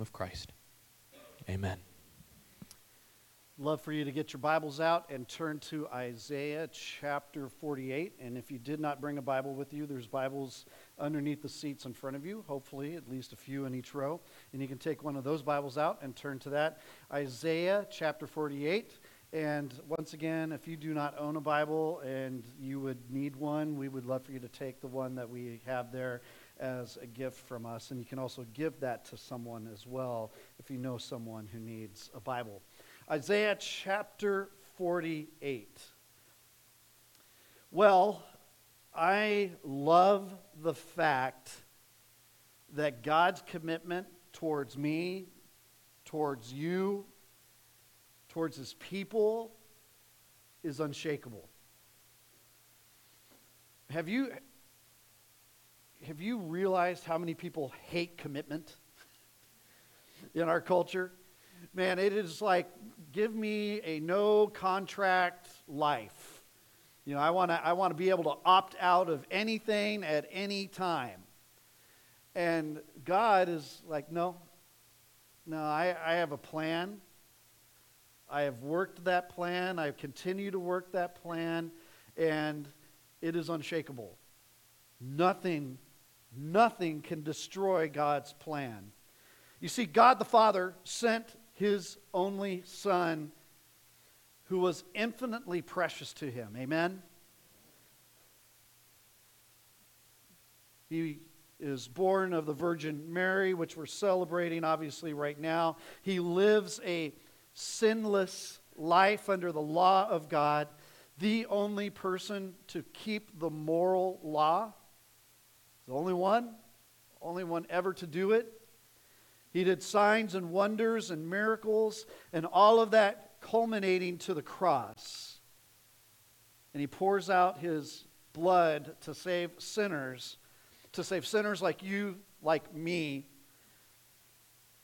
of Christ. Amen. Love for you to get your Bibles out and turn to Isaiah chapter 48. And if you did not bring a Bible with you, there's Bibles underneath the seats in front of you, hopefully, at least a few in each row. And you can take one of those Bibles out and turn to that. Isaiah chapter 48. And once again, if you do not own a Bible and you would need one, we would love for you to take the one that we have there as a gift from us. And you can also give that to someone as well if you know someone who needs a Bible. Isaiah chapter 48. Well, I love the fact that God's commitment towards me, towards you, towards his people is unshakable. Have you, have you realized how many people hate commitment in our culture? Man, it is like, give me a no contract life. You know, I want to I want to be able to opt out of anything at any time. And God is like, no, no, I, I have a plan. I have worked that plan. I continue to work that plan, and it is unshakable. Nothing, nothing can destroy God's plan. You see, God the Father sent his only Son who was infinitely precious to him. Amen? He is born of the Virgin Mary, which we're celebrating obviously right now. He lives a sinless life under the law of God, the only person to keep the moral law. The only one, only one ever to do it. He did signs and wonders and miracles, and all of that culminating to the cross. And he pours out his blood to save sinners, to save sinners like you, like me,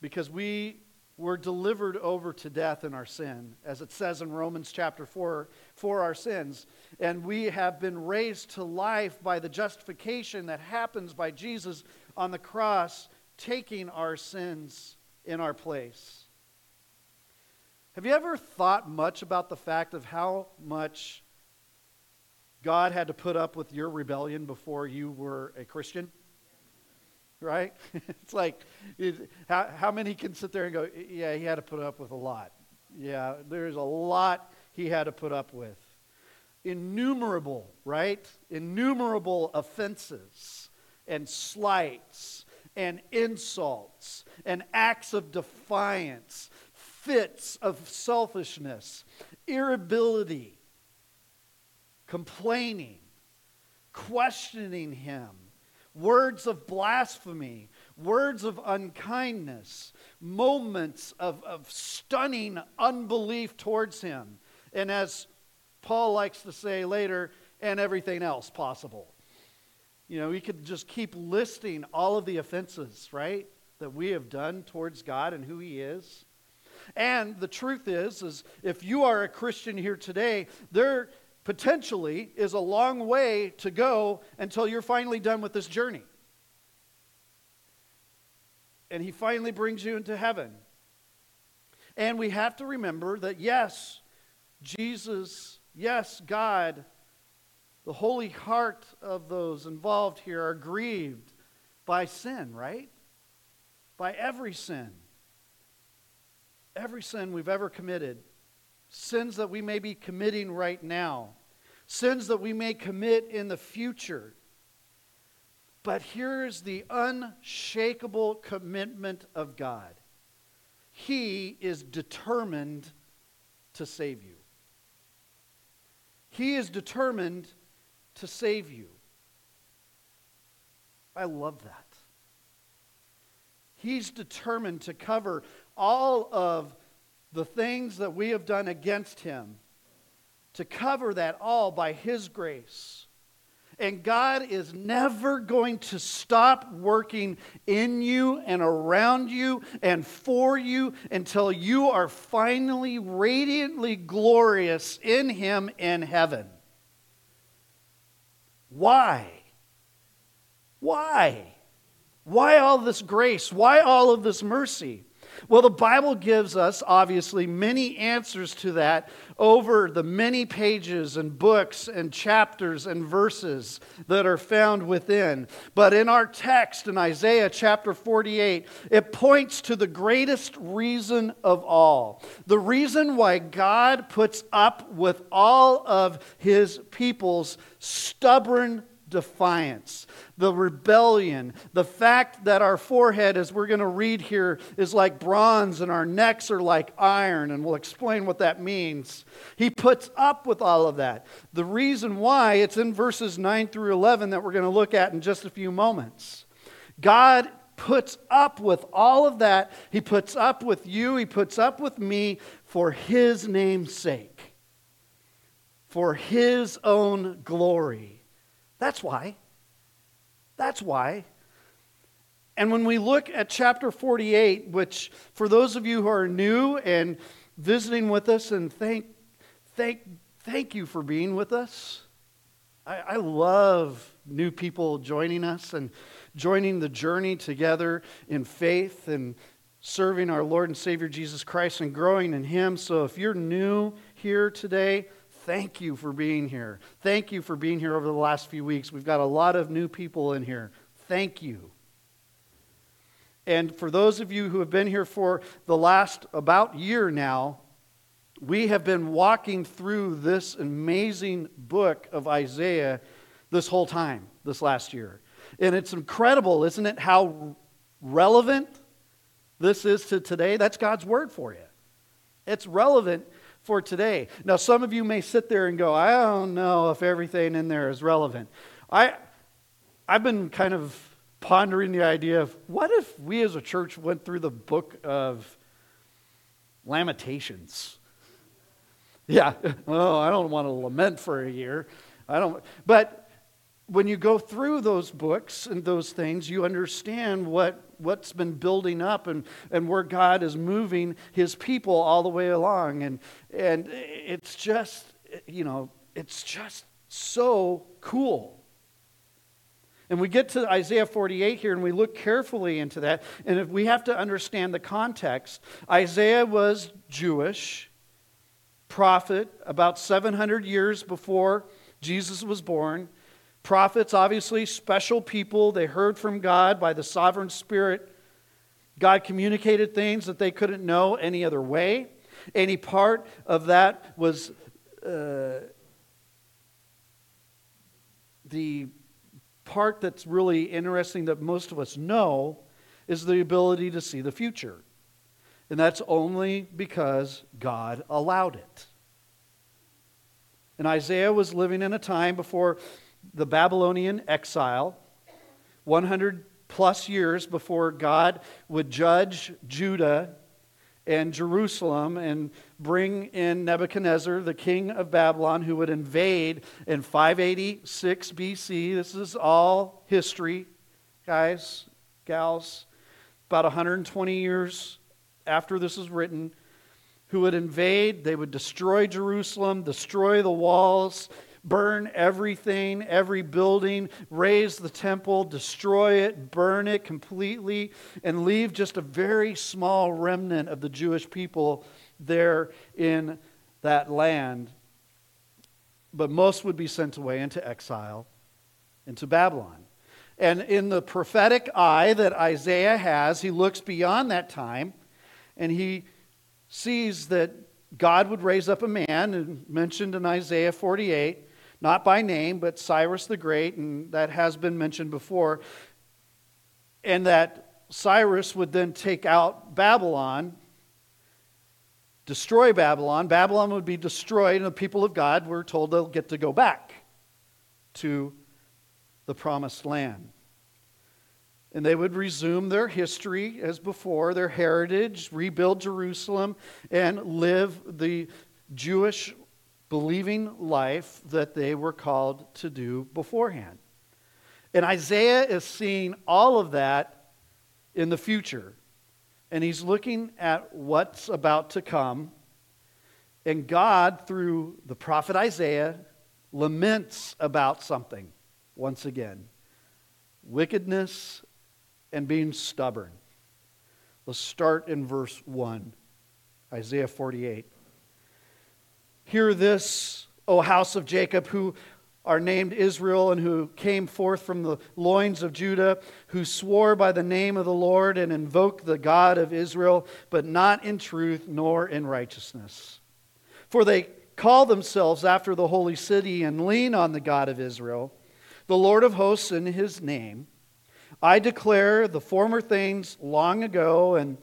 because we were delivered over to death in our sin, as it says in Romans chapter 4, for our sins. And we have been raised to life by the justification that happens by Jesus on the cross taking our sins in our place. Have you ever thought much about the fact of how much God had to put up with your rebellion before you were a Christian? Right? it's like, how, how many can sit there and go, yeah, he had to put up with a lot. Yeah, there's a lot he had to put up with. Innumerable, right? Innumerable offenses and slights and insults and acts of defiance, fits of selfishness, irritability, complaining, questioning him, words of blasphemy, words of unkindness, moments of, of stunning unbelief towards him. And as Paul likes to say later, and everything else possible. You know, we could just keep listing all of the offenses, right, that we have done towards God and who He is. And the truth is, is if you are a Christian here today, there potentially is a long way to go until you're finally done with this journey. And He finally brings you into heaven. And we have to remember that, yes, Jesus, yes, God the holy heart of those involved here are grieved by sin, right? By every sin. Every sin we've ever committed. Sins that we may be committing right now. Sins that we may commit in the future. But here's the unshakable commitment of God He is determined to save you. He is determined to save you. I love that. He's determined to cover all of the things that we have done against him, to cover that all by his grace. And God is never going to stop working in you and around you and for you until you are finally radiantly glorious in Him in heaven. Why? Why? Why all this grace? Why all of this mercy? Well, the Bible gives us, obviously, many answers to that over the many pages and books and chapters and verses that are found within. But in our text in Isaiah chapter 48, it points to the greatest reason of all. The reason why God puts up with all of his people's stubborn defiance, the rebellion, the fact that our forehead, as we're going to read here, is like bronze and our necks are like iron, and we'll explain what that means. He puts up with all of that. The reason why, it's in verses 9 through 11 that we're going to look at in just a few moments. God puts up with all of that. He puts up with you, He puts up with me for His name's sake, for His own glory. That's why. That's why. And when we look at chapter 48, which for those of you who are new and visiting with us, and thank, thank, thank you for being with us. I, I love new people joining us and joining the journey together in faith and serving our Lord and Savior Jesus Christ and growing in Him. So if you're new here today, thank you for being here. Thank you for being here over the last few weeks. We've got a lot of new people in here. Thank you. And for those of you who have been here for the last about year now, we have been walking through this amazing book of Isaiah this whole time, this last year. And it's incredible, isn't it, how relevant this is to today? That's God's word for you. It's relevant for today. Now, some of you may sit there and go, I don't know if everything in there is relevant. I, I've been kind of pondering the idea of what if we as a church went through the book of Lamentations? Yeah, oh, I don't want to lament for a year. I don't, but when you go through those books and those things, you understand what, what's been building up and, and where God is moving his people all the way along. And, and it's just, you know, it's just so cool. And we get to Isaiah 48 here and we look carefully into that. And if we have to understand the context, Isaiah was Jewish, prophet, about 700 years before Jesus was born. Prophets, obviously, special people. They heard from God by the sovereign Spirit. God communicated things that they couldn't know any other way. Any part of that was uh, the part that's really interesting that most of us know is the ability to see the future. And that's only because God allowed it. And Isaiah was living in a time before the Babylonian exile, 100 plus years before God would judge Judah and Jerusalem and bring in Nebuchadnezzar, the king of Babylon, who would invade in 586 BC. This is all history, guys, gals. About 120 years after this is written, who would invade, they would destroy Jerusalem, destroy the walls, burn everything, every building, raze the temple, destroy it, burn it completely, and leave just a very small remnant of the Jewish people there in that land. But most would be sent away into exile into Babylon. And in the prophetic eye that Isaiah has, he looks beyond that time and he sees that God would raise up a man, and mentioned in Isaiah 48, not by name, but Cyrus the Great, and that has been mentioned before, and that Cyrus would then take out Babylon, destroy Babylon. Babylon would be destroyed, and the people of God were told they'll get to go back to the promised land. And they would resume their history as before, their heritage, rebuild Jerusalem, and live the Jewish believing life that they were called to do beforehand. And Isaiah is seeing all of that in the future. And he's looking at what's about to come. And God, through the prophet Isaiah, laments about something once again wickedness and being stubborn. Let's start in verse 1, Isaiah 48. Hear this, O house of Jacob, who are named Israel and who came forth from the loins of Judah, who swore by the name of the Lord and invoked the God of Israel, but not in truth nor in righteousness. For they call themselves after the holy city and lean on the God of Israel, the Lord of hosts in his name. I declare the former things long ago, and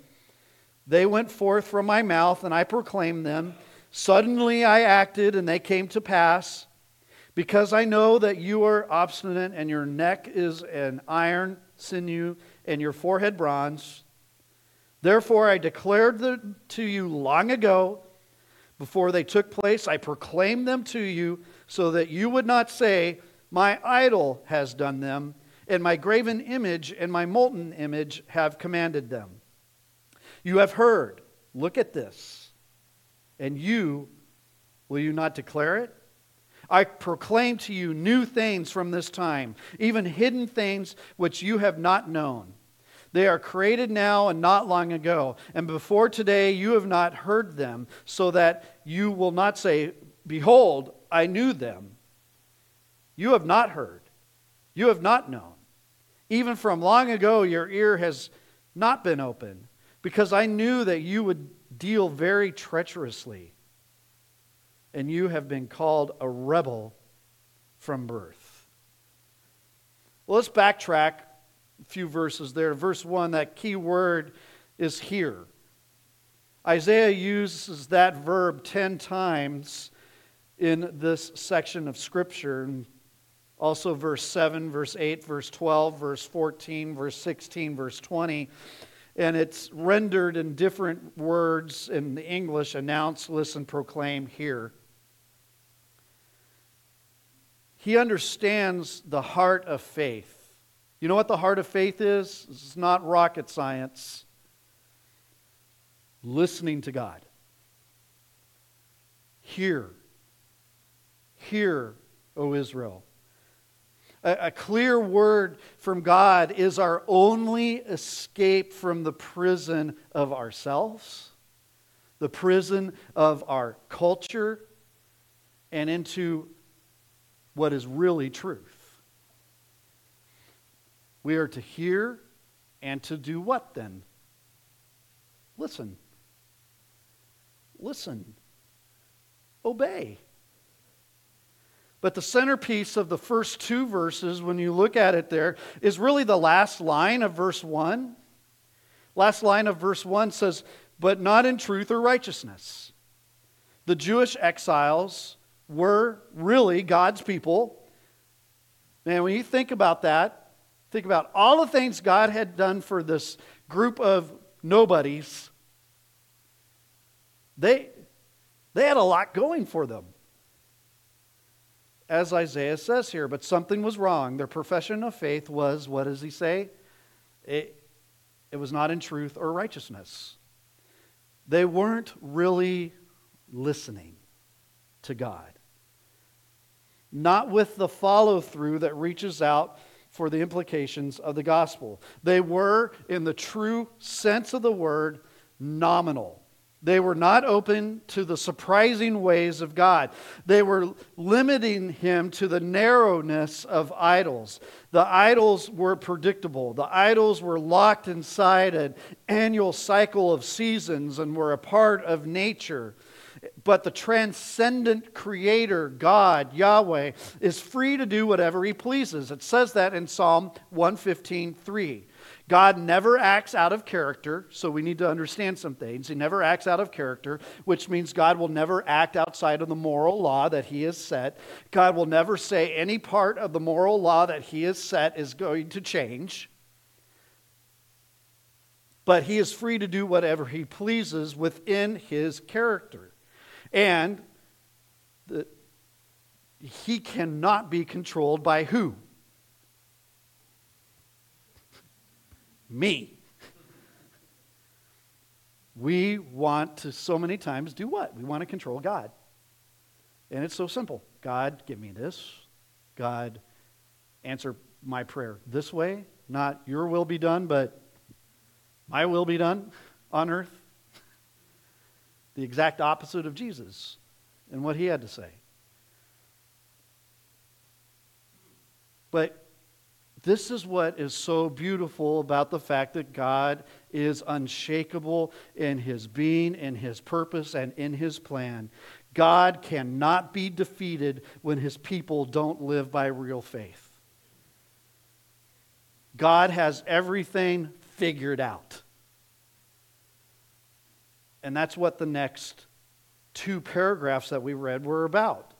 they went forth from my mouth, and I proclaimed them. Suddenly I acted, and they came to pass. Because I know that you are obstinate, and your neck is an iron sinew, and your forehead bronze. Therefore I declared them to you long ago, before they took place. I proclaimed them to you, so that you would not say, My idol has done them and my graven image and my molten image have commanded them. You have heard, look at this, and you, will you not declare it? I proclaim to you new things from this time, even hidden things which you have not known. They are created now and not long ago, and before today you have not heard them, so that you will not say, Behold, I knew them. You have not heard, you have not known. Even from long ago, your ear has not been open, because I knew that you would deal very treacherously, and you have been called a rebel from birth. Well, let's backtrack a few verses there. Verse 1, that key word is here. Isaiah uses that verb 10 times in this section of Scripture. Also, verse 7, verse 8, verse 12, verse 14, verse 16, verse 20. And it's rendered in different words in the English announce, listen, proclaim, hear. He understands the heart of faith. You know what the heart of faith is? It's not rocket science. Listening to God. Hear. Hear, O Israel. A, a clear word from God is our only escape from the prison of ourselves, the prison of our culture, and into what is really truth. We are to hear and to do what then? Listen. Listen. Obey. But the centerpiece of the first two verses, when you look at it there, is really the last line of verse 1. Last line of verse 1 says, But not in truth or righteousness. The Jewish exiles were really God's people. Man, when you think about that, think about all the things God had done for this group of nobodies. They, they had a lot going for them as Isaiah says here, but something was wrong. Their profession of faith was, what does he say? It, it was not in truth or righteousness. They weren't really listening to God. Not with the follow through that reaches out for the implications of the gospel. They were, in the true sense of the word, nominal. They were not open to the surprising ways of God. They were limiting him to the narrowness of idols. The idols were predictable. The idols were locked inside an annual cycle of seasons and were a part of nature. But the transcendent creator, God, Yahweh, is free to do whatever he pleases. It says that in Psalm 115 3. God never acts out of character, so we need to understand some things. He never acts out of character, which means God will never act outside of the moral law that He has set. God will never say any part of the moral law that He has set is going to change. But He is free to do whatever He pleases within His character. And the, He cannot be controlled by who? Me. We want to so many times do what? We want to control God. And it's so simple God, give me this. God, answer my prayer this way. not your will be done, but my will be done on earth. The exact opposite of Jesus and what he had to say. But this is what is so beautiful about the fact that God is unshakable in his being, in his purpose, and in his plan. God cannot be defeated when his people don't live by real faith. God has everything figured out. And that's what the next two paragraphs that we read were about.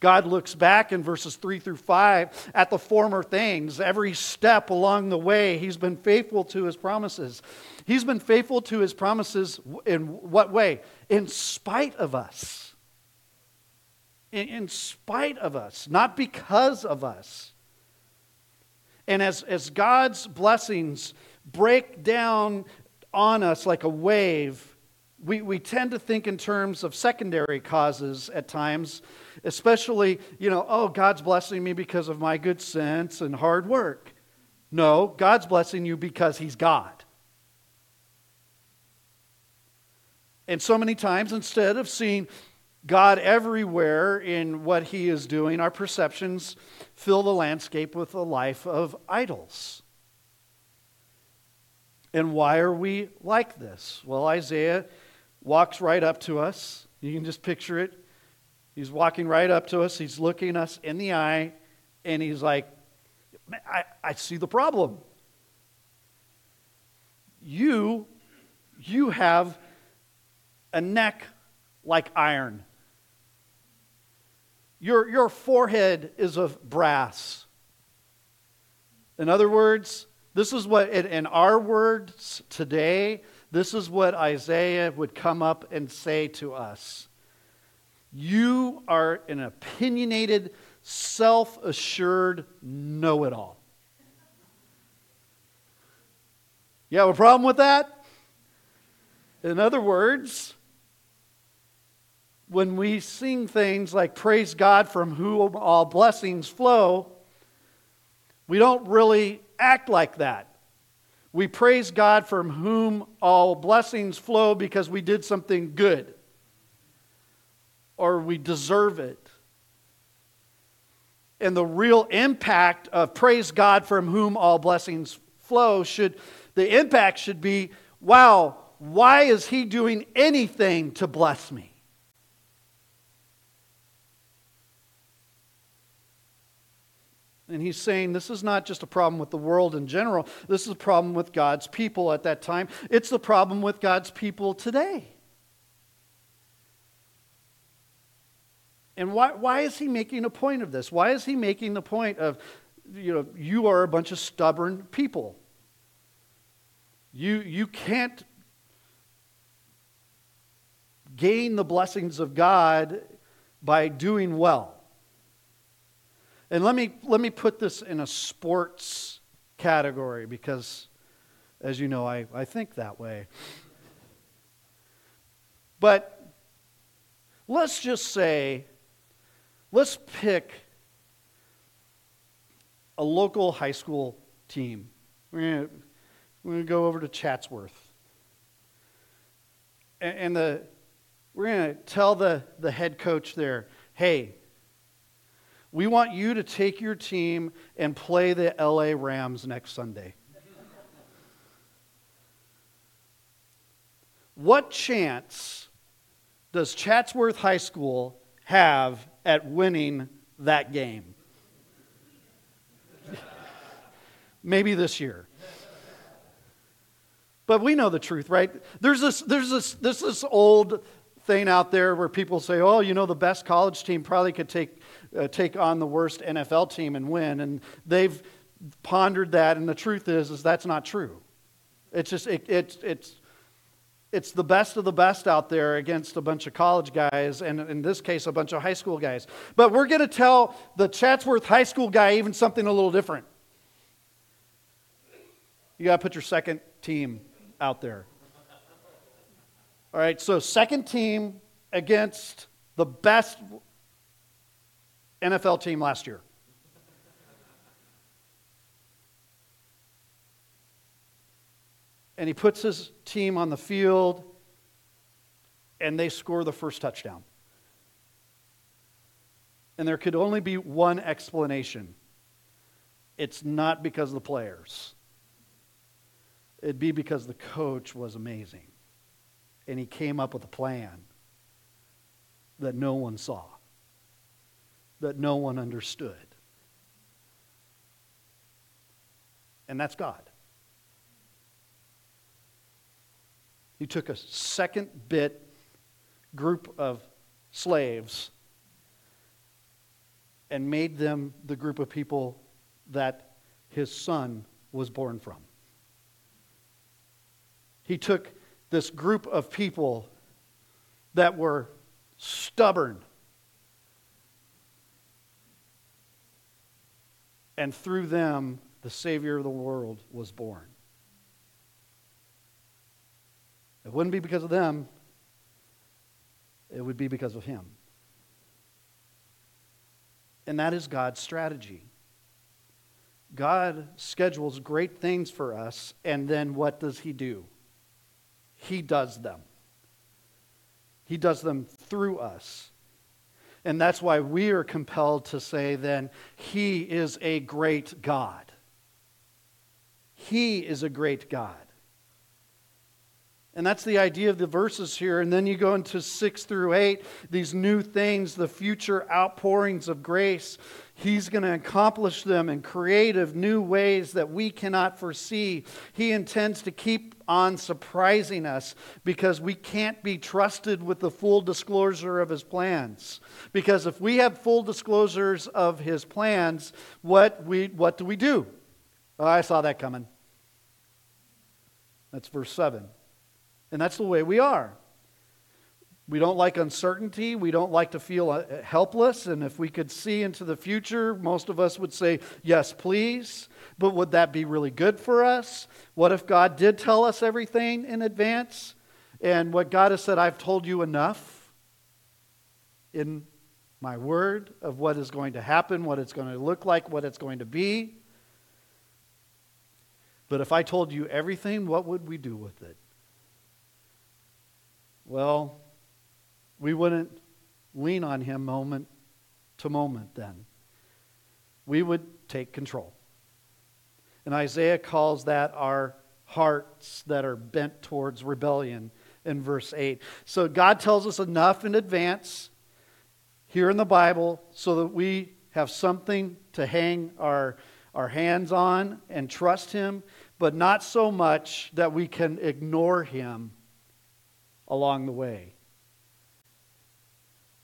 God looks back in verses 3 through 5 at the former things. Every step along the way, He's been faithful to His promises. He's been faithful to His promises in what way? In spite of us. In, in spite of us, not because of us. And as, as God's blessings break down on us like a wave, we, we tend to think in terms of secondary causes at times, especially, you know, oh, God's blessing me because of my good sense and hard work. No, God's blessing you because He's God. And so many times, instead of seeing God everywhere in what He is doing, our perceptions fill the landscape with a life of idols. And why are we like this? Well, Isaiah walks right up to us. You can just picture it. He's walking right up to us. He's looking us in the eye, and he's like, I, I see the problem. You, you have a neck like iron. Your, your forehead is of brass. In other words, this is what, in our words today, this is what Isaiah would come up and say to us. You are an opinionated, self assured know it all. You have a problem with that? In other words, when we sing things like Praise God from whom all blessings flow, we don't really act like that. We praise God from whom all blessings flow because we did something good or we deserve it. And the real impact of praise God from whom all blessings flow should the impact should be wow, why is he doing anything to bless me? And he's saying this is not just a problem with the world in general, this is a problem with God's people at that time. It's the problem with God's people today. And why, why is he making a point of this? Why is he making the point of, you know, you are a bunch of stubborn people? You, you can't gain the blessings of God by doing well. And let me, let me put this in a sports category because, as you know, I, I think that way. But let's just say, let's pick a local high school team. We're going to go over to Chatsworth. And, and the, we're going to tell the, the head coach there, hey, we want you to take your team and play the LA Rams next Sunday. what chance does Chatsworth High School have at winning that game? Maybe this year. But we know the truth, right? There's this, there's this, this, this old thing out there where people say, oh, you know, the best college team probably could take uh, take on the worst NFL team and win. And they've pondered that, and the truth is, is that's not true. It's just it, it, it's it's the best of the best out there against a bunch of college guys, and in this case, a bunch of high school guys. But we're going to tell the Chatsworth high school guy even something a little different. You got to put your second team out there. All right, so second team against the best NFL team last year. and he puts his team on the field, and they score the first touchdown. And there could only be one explanation it's not because of the players, it'd be because the coach was amazing. And he came up with a plan that no one saw, that no one understood. And that's God. He took a second bit group of slaves and made them the group of people that his son was born from. He took this group of people that were stubborn and through them the Savior of the world was born. It wouldn't be because of them, it would be because of Him. And that is God's strategy. God schedules great things for us, and then what does He do? He does them. He does them through us. And that's why we are compelled to say then, He is a great God. He is a great God. And that's the idea of the verses here. And then you go into 6 through 8, these new things, the future outpourings of grace. He's going to accomplish them in creative new ways that we cannot foresee. He intends to keep on surprising us because we can't be trusted with the full disclosure of his plans. Because if we have full disclosures of his plans, what, we, what do we do? Oh, I saw that coming. That's verse 7. And that's the way we are. We don't like uncertainty. We don't like to feel uh, helpless. And if we could see into the future, most of us would say, Yes, please. But would that be really good for us? What if God did tell us everything in advance? And what God has said, I've told you enough in my word of what is going to happen, what it's going to look like, what it's going to be. But if I told you everything, what would we do with it? Well, we wouldn't lean on him moment to moment then. We would take control. And Isaiah calls that our hearts that are bent towards rebellion in verse 8. So God tells us enough in advance here in the Bible so that we have something to hang our, our hands on and trust Him, but not so much that we can ignore Him along the way.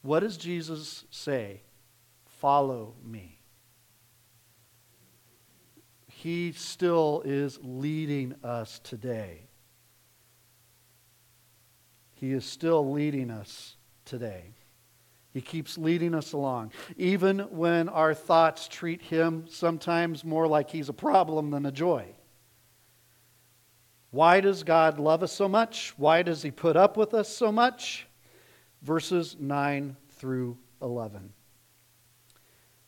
What does Jesus say? Follow me. He still is leading us today. He is still leading us today. He keeps leading us along. Even when our thoughts treat him sometimes more like he's a problem than a joy. Why does God love us so much? Why does He put up with us so much? Verses 9 through 11.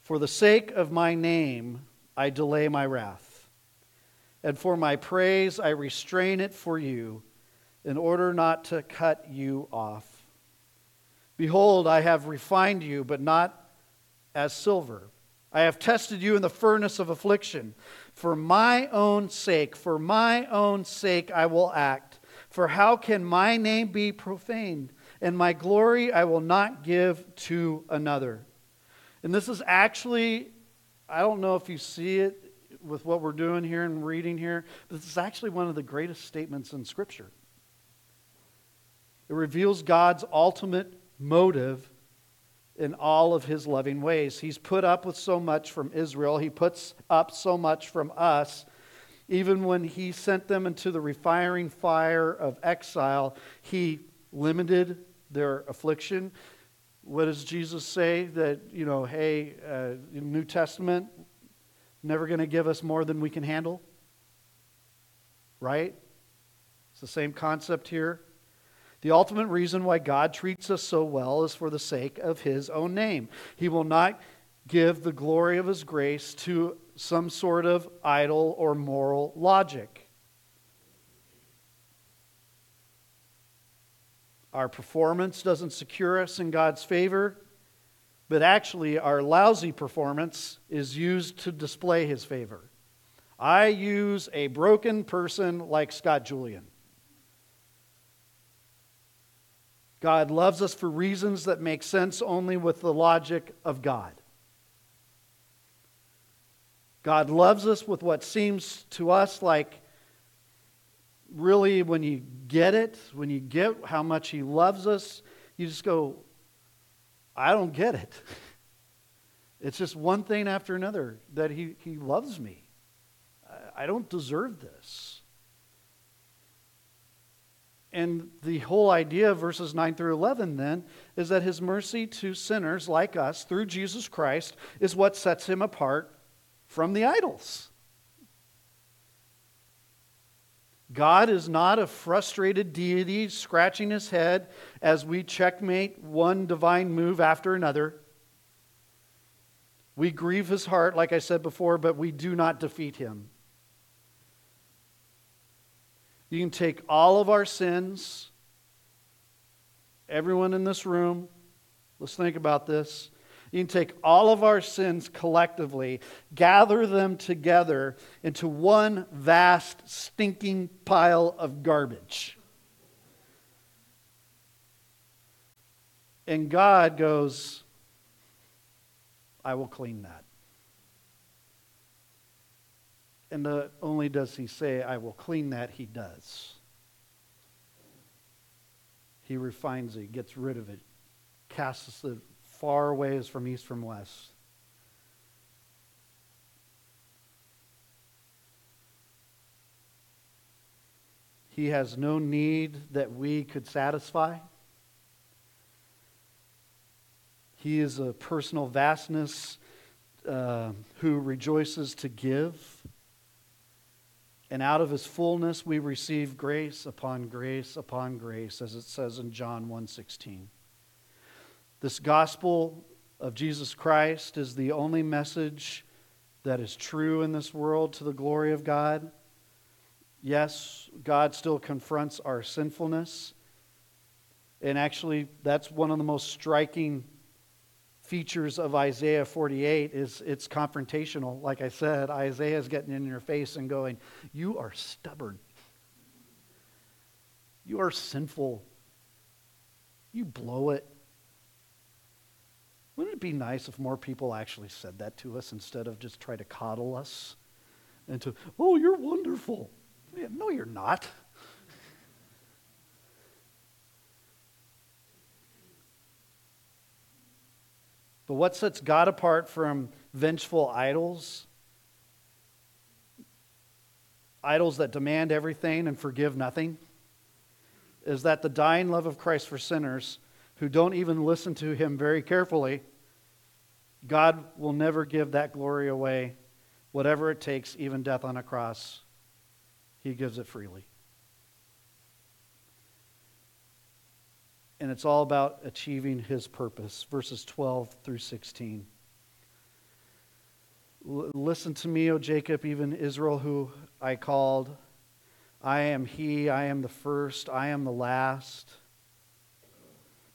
For the sake of my name, I delay my wrath, and for my praise, I restrain it for you, in order not to cut you off. Behold, I have refined you, but not as silver. I have tested you in the furnace of affliction. For my own sake, for my own sake, I will act. For how can my name be profaned? And my glory I will not give to another. And this is actually, I don't know if you see it with what we're doing here and reading here, but this is actually one of the greatest statements in Scripture. It reveals God's ultimate motive in all of his loving ways. He's put up with so much from Israel, he puts up so much from us. Even when he sent them into the refining fire of exile, he limited their affliction. What does Jesus say? That, you know, hey, uh, New Testament, never going to give us more than we can handle? Right? It's the same concept here. The ultimate reason why God treats us so well is for the sake of His own name. He will not give the glory of His grace to some sort of idol or moral logic. Our performance doesn't secure us in God's favor, but actually, our lousy performance is used to display His favor. I use a broken person like Scott Julian. God loves us for reasons that make sense only with the logic of God. God loves us with what seems to us like really, when you get it, when you get how much He loves us, you just go, I don't get it. It's just one thing after another that He, he loves me. I don't deserve this. And the whole idea of verses 9 through 11 then is that his mercy to sinners like us through Jesus Christ is what sets him apart from the idols. God is not a frustrated deity scratching his head as we checkmate one divine move after another. We grieve his heart, like I said before, but we do not defeat him. You can take all of our sins, everyone in this room, let's think about this. You can take all of our sins collectively, gather them together into one vast, stinking pile of garbage. And God goes, I will clean that. And not only does he say, I will clean that, he does. He refines it, gets rid of it, casts it far away as from east from west. He has no need that we could satisfy. He is a personal vastness uh, who rejoices to give and out of his fullness we receive grace upon grace upon grace as it says in John 1:16. This gospel of Jesus Christ is the only message that is true in this world to the glory of God. Yes, God still confronts our sinfulness. And actually, that's one of the most striking features of Isaiah 48 is it's confrontational. Like I said, Isaiah is getting in your face and going, You are stubborn. You are sinful. You blow it. Wouldn't it be nice if more people actually said that to us instead of just try to coddle us and to, oh, you're wonderful? Yeah, No, you're not. But what sets God apart from vengeful idols? Idols that demand everything and forgive nothing? Is that the dying love of Christ for sinners who don't even listen to him very carefully, God will never give that glory away, whatever it takes, even death on a cross. He gives it freely. and it's all about achieving his purpose. Verses 12 through 16. L- listen to me, O Jacob, even Israel, who I called. I am he, I am the first, I am the last.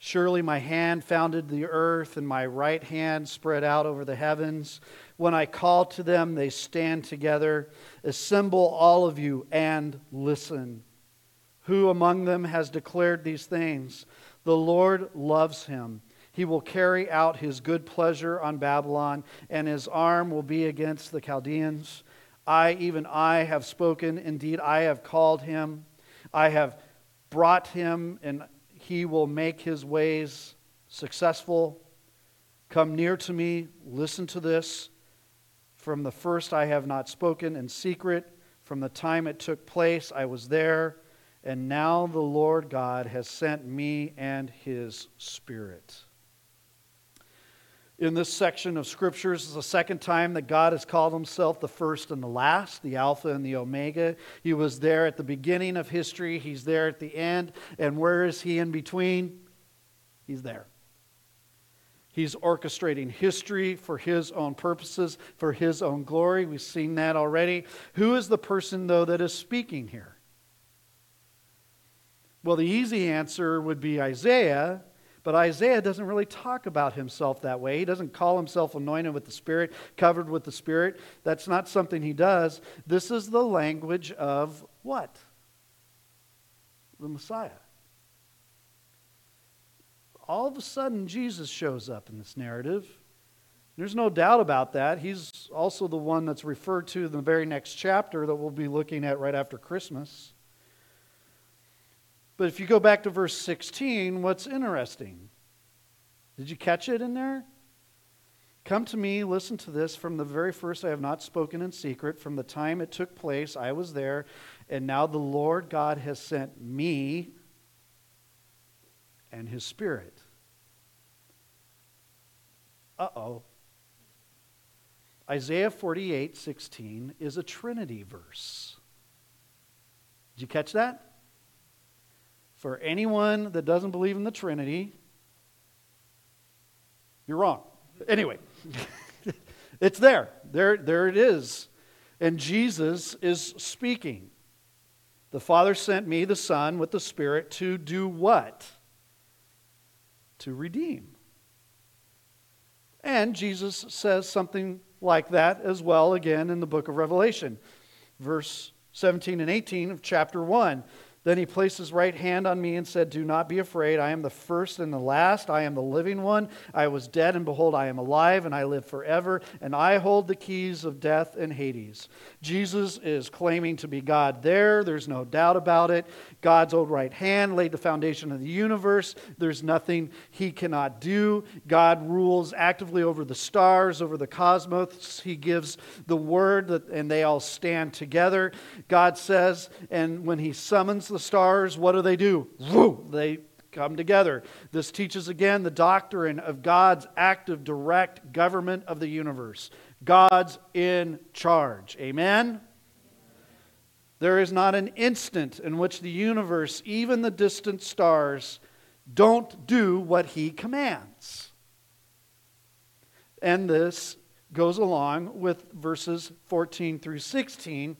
Surely my hand founded the earth, and my right hand spread out over the heavens. When I call to them, they stand together. Assemble, all of you, and listen. Who among them has declared these things? The Lord loves him. He will carry out his good pleasure on Babylon, and his arm will be against the Chaldeans. I, even I, have spoken. Indeed, I have called him. I have brought him, and he will make his ways successful. Come near to me. Listen to this. From the first, I have not spoken in secret. From the time it took place, I was there and now the Lord God has sent me and his Spirit. In this section of scriptures is the second time that God has called himself the first and the last, the Alpha and the Omega. He was there at the beginning of history, he's there at the end. And where is he in between? He's there. He's orchestrating history for his own purposes, for his own glory. We've seen that already. Who is the person, though, that is speaking here? Well, the easy answer would be Isaiah, but Isaiah doesn't really talk about himself that way. He doesn't call himself anointed with the Spirit, covered with the Spirit. That's not something he does. This is the language of what? The Messiah. All of a sudden, Jesus shows up in this narrative. There's no doubt about that. He's also the one that's referred to in the very next chapter that we'll be looking at right after Christmas. But if you go back to verse 16, what's interesting? Did you catch it in there? Come to me, listen to this. From the very first, I have not spoken in secret. From the time it took place, I was there. And now the Lord God has sent me and his Spirit. Uh oh. Isaiah 48 16 is a Trinity verse. Did you catch that? For anyone that doesn't believe in the Trinity, you're wrong. Anyway, it's there. There, there it is. And Jesus is speaking. The Father sent me, the Son, with the Spirit to do what? To redeem. And Jesus says something like that as well again in the book of Revelation. Verse 17 and 18 of chapter 1. Then he placed his right hand on me and said, Do not be afraid. I am the first and the last. I am the living one. I was dead, and behold, I am alive, and I live forever, and I hold the keys of death and Hades. Jesus is claiming to be God there. There's no doubt about it. God's old right hand laid the foundation of the universe. There's nothing he cannot do. God rules actively over the stars, over the cosmos. He gives the word, and they all stand together. God says, and when he summons the stars, what do they do? Woo! They come together. This teaches again the doctrine of God's active, direct government of the universe. God's in charge. Amen? There is not an instant in which the universe, even the distant stars, don't do what he commands. And this goes along with verses 14 through 16,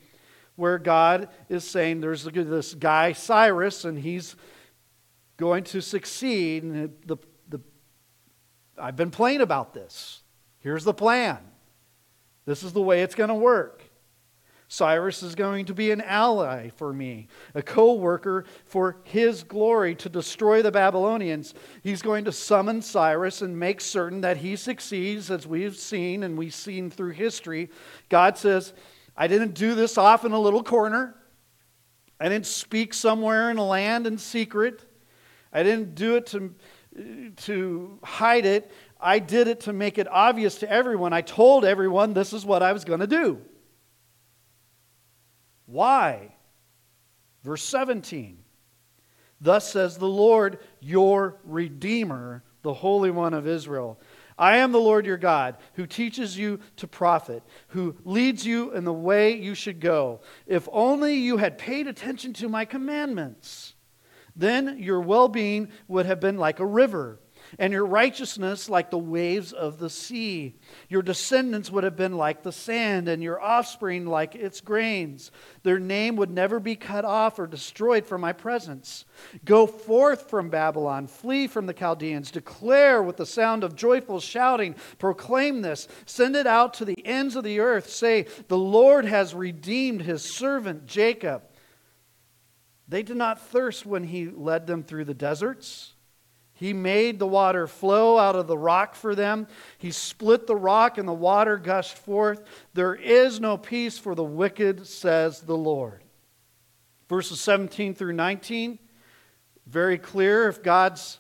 where God is saying there's this guy, Cyrus, and he's going to succeed. And the, the, I've been playing about this. Here's the plan. This is the way it's going to work. Cyrus is going to be an ally for me, a co worker for his glory to destroy the Babylonians. He's going to summon Cyrus and make certain that he succeeds, as we've seen and we've seen through history. God says, I didn't do this off in a little corner. I didn't speak somewhere in a land in secret. I didn't do it to, to hide it. I did it to make it obvious to everyone. I told everyone this is what I was going to do. Why? Verse 17. Thus says the Lord, your Redeemer, the Holy One of Israel. I am the Lord your God, who teaches you to profit, who leads you in the way you should go. If only you had paid attention to my commandments, then your well being would have been like a river and your righteousness like the waves of the sea. Your descendants would have been like the sand, and your offspring like its grains. Their name would never be cut off or destroyed from my presence. Go forth from Babylon, flee from the Chaldeans, declare with the sound of joyful shouting, proclaim this, send it out to the ends of the earth. Say, The Lord has redeemed his servant Jacob. They did not thirst when he led them through the deserts. He made the water flow out of the rock for them. He split the rock and the water gushed forth. There is no peace for the wicked, says the Lord. Verses 17 through 19, very clear. If God's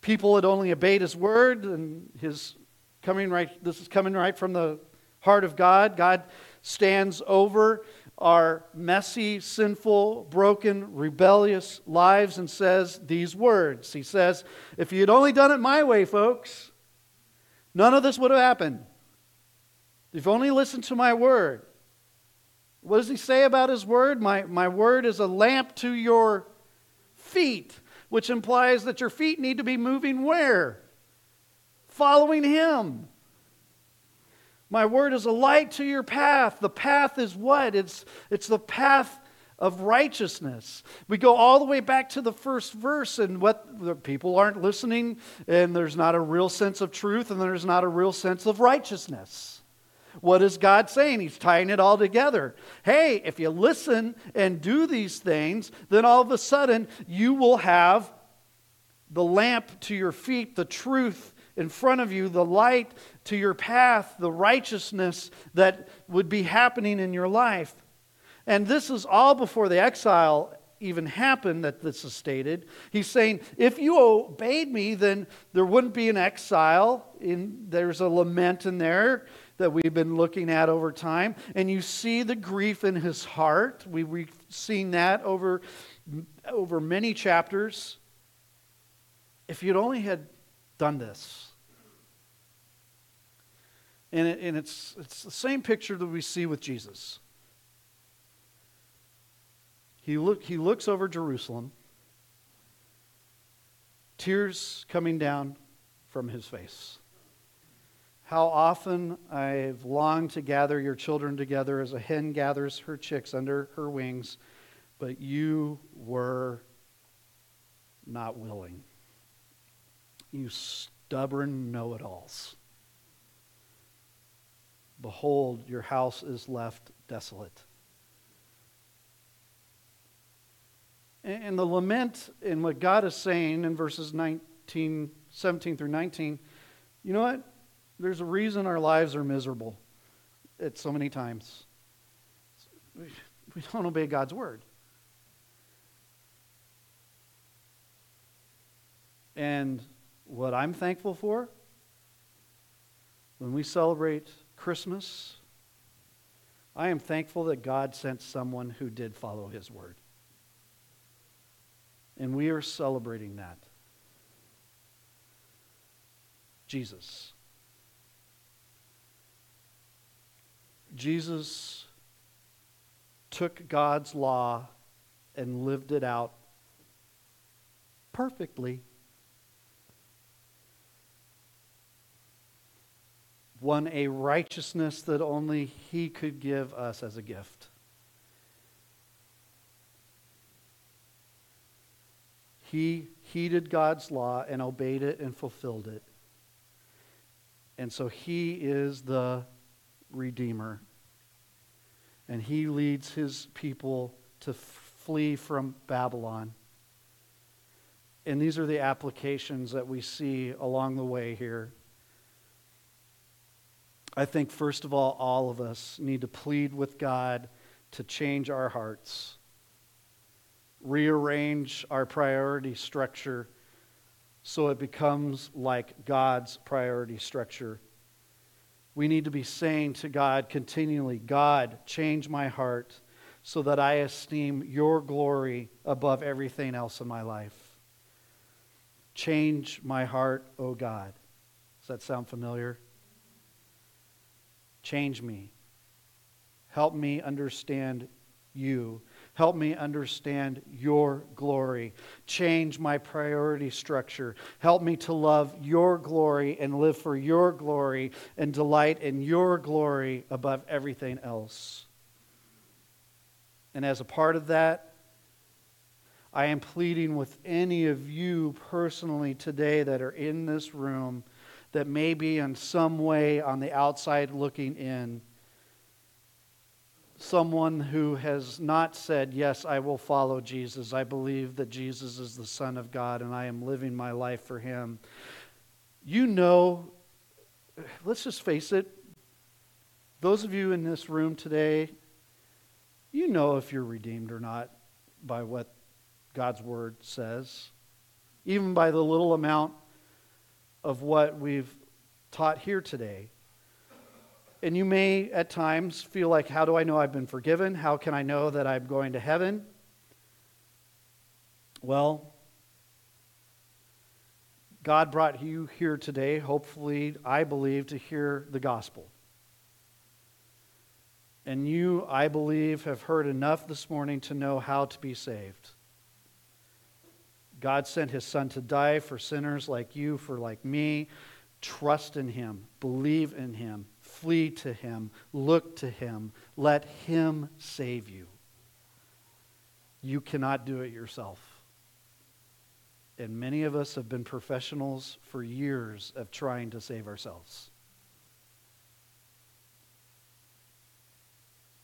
people had only obeyed his word and his coming right, this is coming right from the heart of God. God stands over our messy, sinful, broken, rebellious lives and says these words. He says, If you'd only done it my way, folks, none of this would have happened. If you only listened to my word. What does he say about his word? My, my word is a lamp to your feet, which implies that your feet need to be moving where? Following him. My word is a light to your path. The path is what? It's, it's the path of righteousness. We go all the way back to the first verse, and what the people aren't listening, and there's not a real sense of truth, and there's not a real sense of righteousness. What is God saying? He's tying it all together. Hey, if you listen and do these things, then all of a sudden you will have the lamp to your feet, the truth in front of you, the light to your path, the righteousness that would be happening in your life. And this is all before the exile even happened that this is stated. He's saying, if you obeyed me, then there wouldn't be an exile. In, there's a lament in there that we've been looking at over time. And you see the grief in his heart. We, we've seen that over, over many chapters. If you'd only had done this. And, it, and it's, it's the same picture that we see with Jesus. He, look, he looks over Jerusalem, tears coming down from his face. How often I've longed to gather your children together as a hen gathers her chicks under her wings, but you were not willing. You stubborn know it alls. Behold, your house is left desolate. And the lament and what God is saying in verses 19, 17 through 19, you know what? There's a reason our lives are miserable at so many times. We don't obey God's word. And what I'm thankful for when we celebrate Christmas, I am thankful that God sent someone who did follow his word. And we are celebrating that. Jesus. Jesus took God's law and lived it out perfectly. Won a righteousness that only He could give us as a gift. He heeded God's law and obeyed it and fulfilled it. And so he is the Redeemer. And he leads his people to flee from Babylon. And these are the applications that we see along the way here. I think, first of all, all of us need to plead with God to change our hearts rearrange our priority structure so it becomes like God's priority structure. We need to be saying to God continually, God, change my heart so that I esteem your glory above everything else in my life. Change my heart, O oh God. Does that sound familiar? Change me. Help me understand you Help me understand your glory. Change my priority structure. Help me to love your glory and live for your glory and delight in your glory above everything else. And as a part of that, I am pleading with any of you personally today that are in this room that may be in some way on the outside looking in someone who has not said, Yes, I will follow Jesus. I believe that Jesus is the Son of God and I am living my life for Him. You know, let's just face it, those of you in this room today, you know if you're redeemed or not by what God's Word says, even by the little amount of what we've taught here today. And you may at times feel like, how do I know I've been forgiven? How can I know that I'm going to heaven? Well, God brought you here today, hopefully, I believe, to hear the gospel. And you, I believe, have heard enough this morning to know how to be saved. God sent his son to die for sinners like you, for like me. Trust in him, believe in him, Flee to him. Look to him. Let him save you. You cannot do it yourself. And many of us have been professionals for years of trying to save ourselves.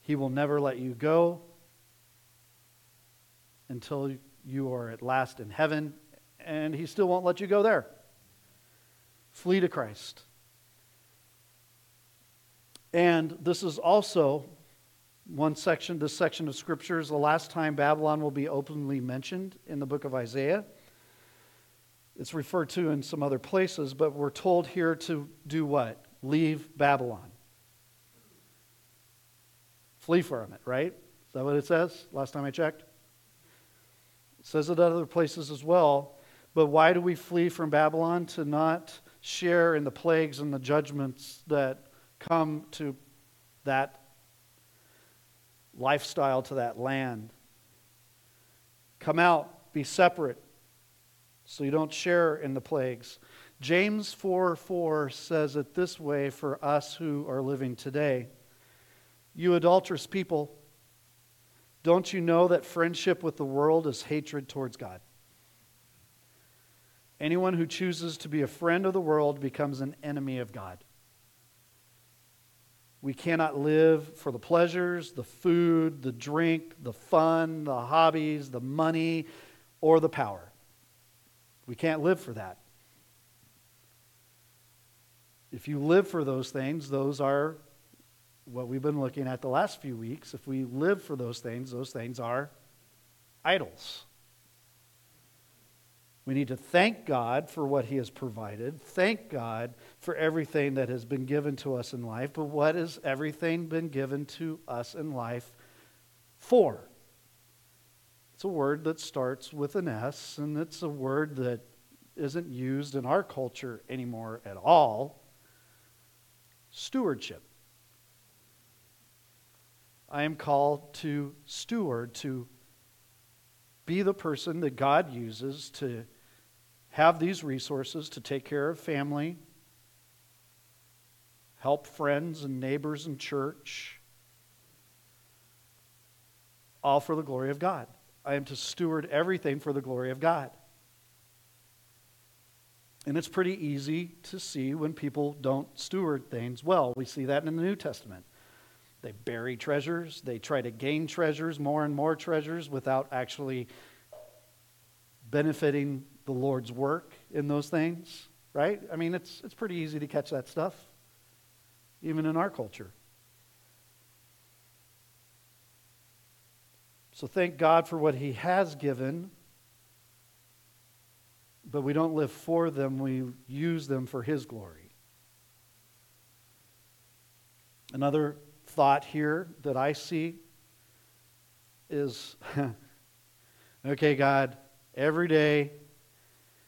He will never let you go until you are at last in heaven, and He still won't let you go there. Flee to Christ. And this is also one section, this section of Scripture is the last time Babylon will be openly mentioned in the book of Isaiah. It's referred to in some other places, but we're told here to do what? Leave Babylon. Flee from it, right? Is that what it says? Last time I checked? It says it at other places as well. But why do we flee from Babylon? To not share in the plagues and the judgments that come to that lifestyle, to that land. Come out, be separate, so you don't share in the plagues. James 4 4 says it this way for us who are living today You adulterous people, don't you know that friendship with the world is hatred towards God? Anyone who chooses to be a friend of the world becomes an enemy of God. We cannot live for the pleasures, the food, the drink, the fun, the hobbies, the money, or the power. We can't live for that. If you live for those things, those are what we've been looking at the last few weeks. If we live for those things, those things are idols. We need to thank God for what He has provided. Thank God for everything that has been given to us in life. But what has everything been given to us in life for? It's a word that starts with an S, and it's a word that isn't used in our culture anymore at all stewardship. I am called to steward, to be the person that God uses to have these resources to take care of family, help friends and neighbors and church, all for the glory of God. I am to steward everything for the glory of God. And it's pretty easy to see when people don't steward things well. We see that in the New Testament. They bury treasures, they try to gain treasures, more and more treasures, without actually benefiting the Lord's work in those things, right? I mean, it's, it's pretty easy to catch that stuff, even in our culture. So thank God for what He has given, but we don't live for them, we use them for His glory. Another thought here that I see is okay, God, every day,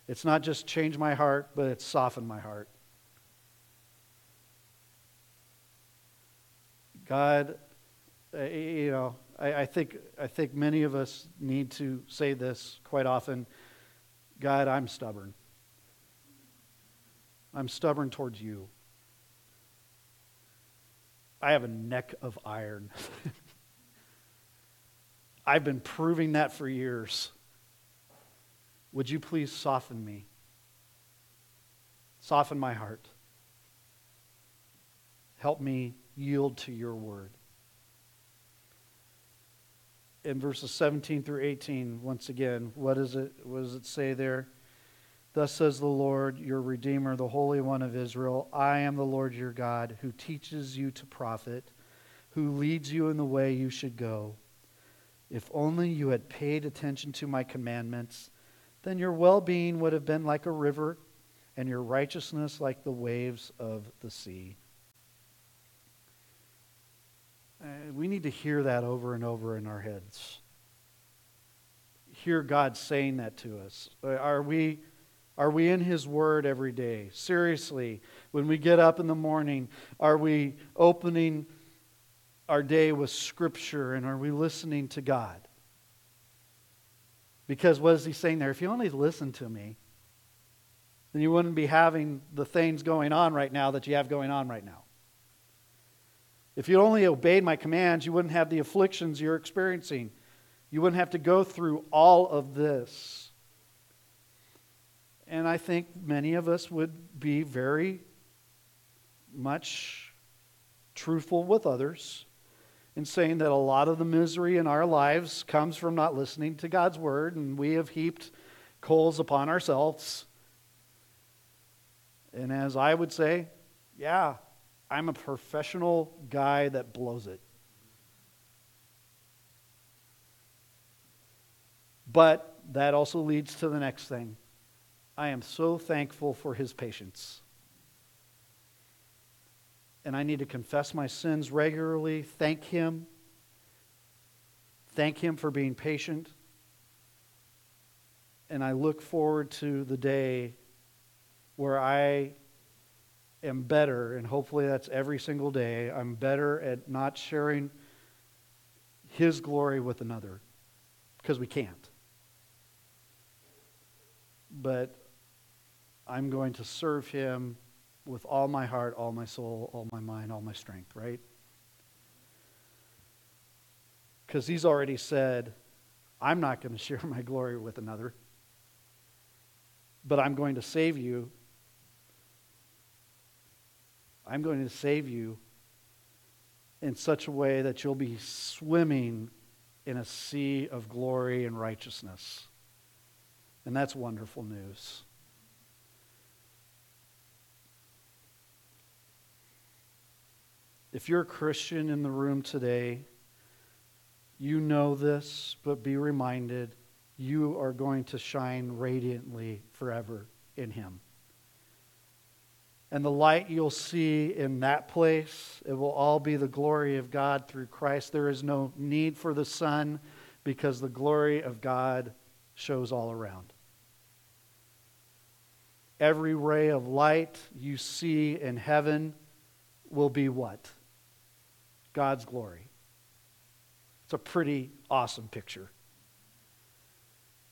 it's not just change my heart, but it's soften my heart. God, you know, I, I, think, I think many of us need to say this quite often God, I'm stubborn. I'm stubborn towards you. I have a neck of iron. I've been proving that for years. Would you please soften me? Soften my heart. Help me yield to your word. In verses 17 through 18, once again, what, is it, what does it say there? Thus says the Lord, your Redeemer, the Holy One of Israel I am the Lord your God, who teaches you to profit, who leads you in the way you should go. If only you had paid attention to my commandments, then your well being would have been like a river, and your righteousness like the waves of the sea. Uh, we need to hear that over and over in our heads. Hear God saying that to us. Uh, are we are we in His Word every day? Seriously, when we get up in the morning, are we opening our day with Scripture and are we listening to God? Because what is He saying there? If you only listen to me, then you wouldn't be having the things going on right now that you have going on right now. If you only obeyed my commands, you wouldn't have the afflictions you're experiencing. You wouldn't have to go through all of this. And I think many of us would be very much truthful with others in saying that a lot of the misery in our lives comes from not listening to God's word, and we have heaped coals upon ourselves. And as I would say, yeah, I'm a professional guy that blows it. But that also leads to the next thing. I am so thankful for his patience. And I need to confess my sins regularly, thank him, thank him for being patient. And I look forward to the day where I am better, and hopefully that's every single day. I'm better at not sharing his glory with another because we can't. But I'm going to serve him with all my heart, all my soul, all my mind, all my strength, right? Because he's already said, I'm not going to share my glory with another, but I'm going to save you. I'm going to save you in such a way that you'll be swimming in a sea of glory and righteousness. And that's wonderful news. If you're a Christian in the room today, you know this, but be reminded you are going to shine radiantly forever in Him. And the light you'll see in that place, it will all be the glory of God through Christ. There is no need for the sun because the glory of God shows all around. Every ray of light you see in heaven will be what? God's glory. It's a pretty awesome picture.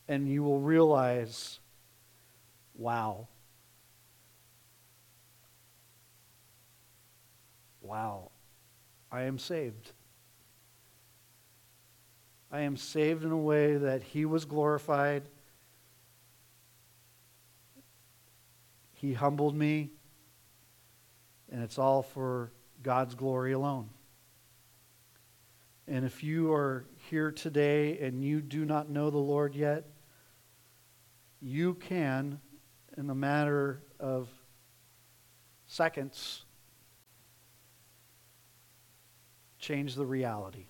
And you will realize wow. Wow. I am saved. I am saved in a way that He was glorified. He humbled me, and it's all for God's glory alone. And if you are here today and you do not know the Lord yet, you can, in a matter of seconds, change the reality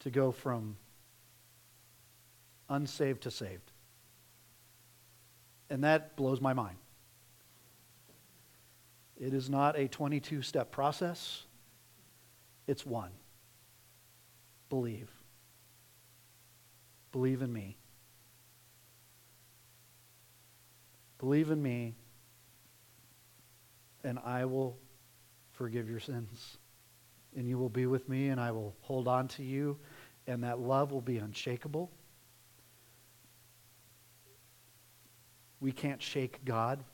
to go from unsaved to saved. And that blows my mind. It is not a 22 step process. It's one. Believe. Believe in me. Believe in me, and I will forgive your sins. And you will be with me, and I will hold on to you, and that love will be unshakable. We can't shake God.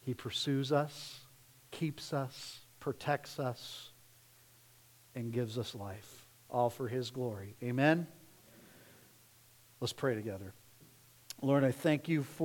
He pursues us, keeps us, protects us, and gives us life, all for His glory. Amen? Let's pray together. Lord, I thank you for.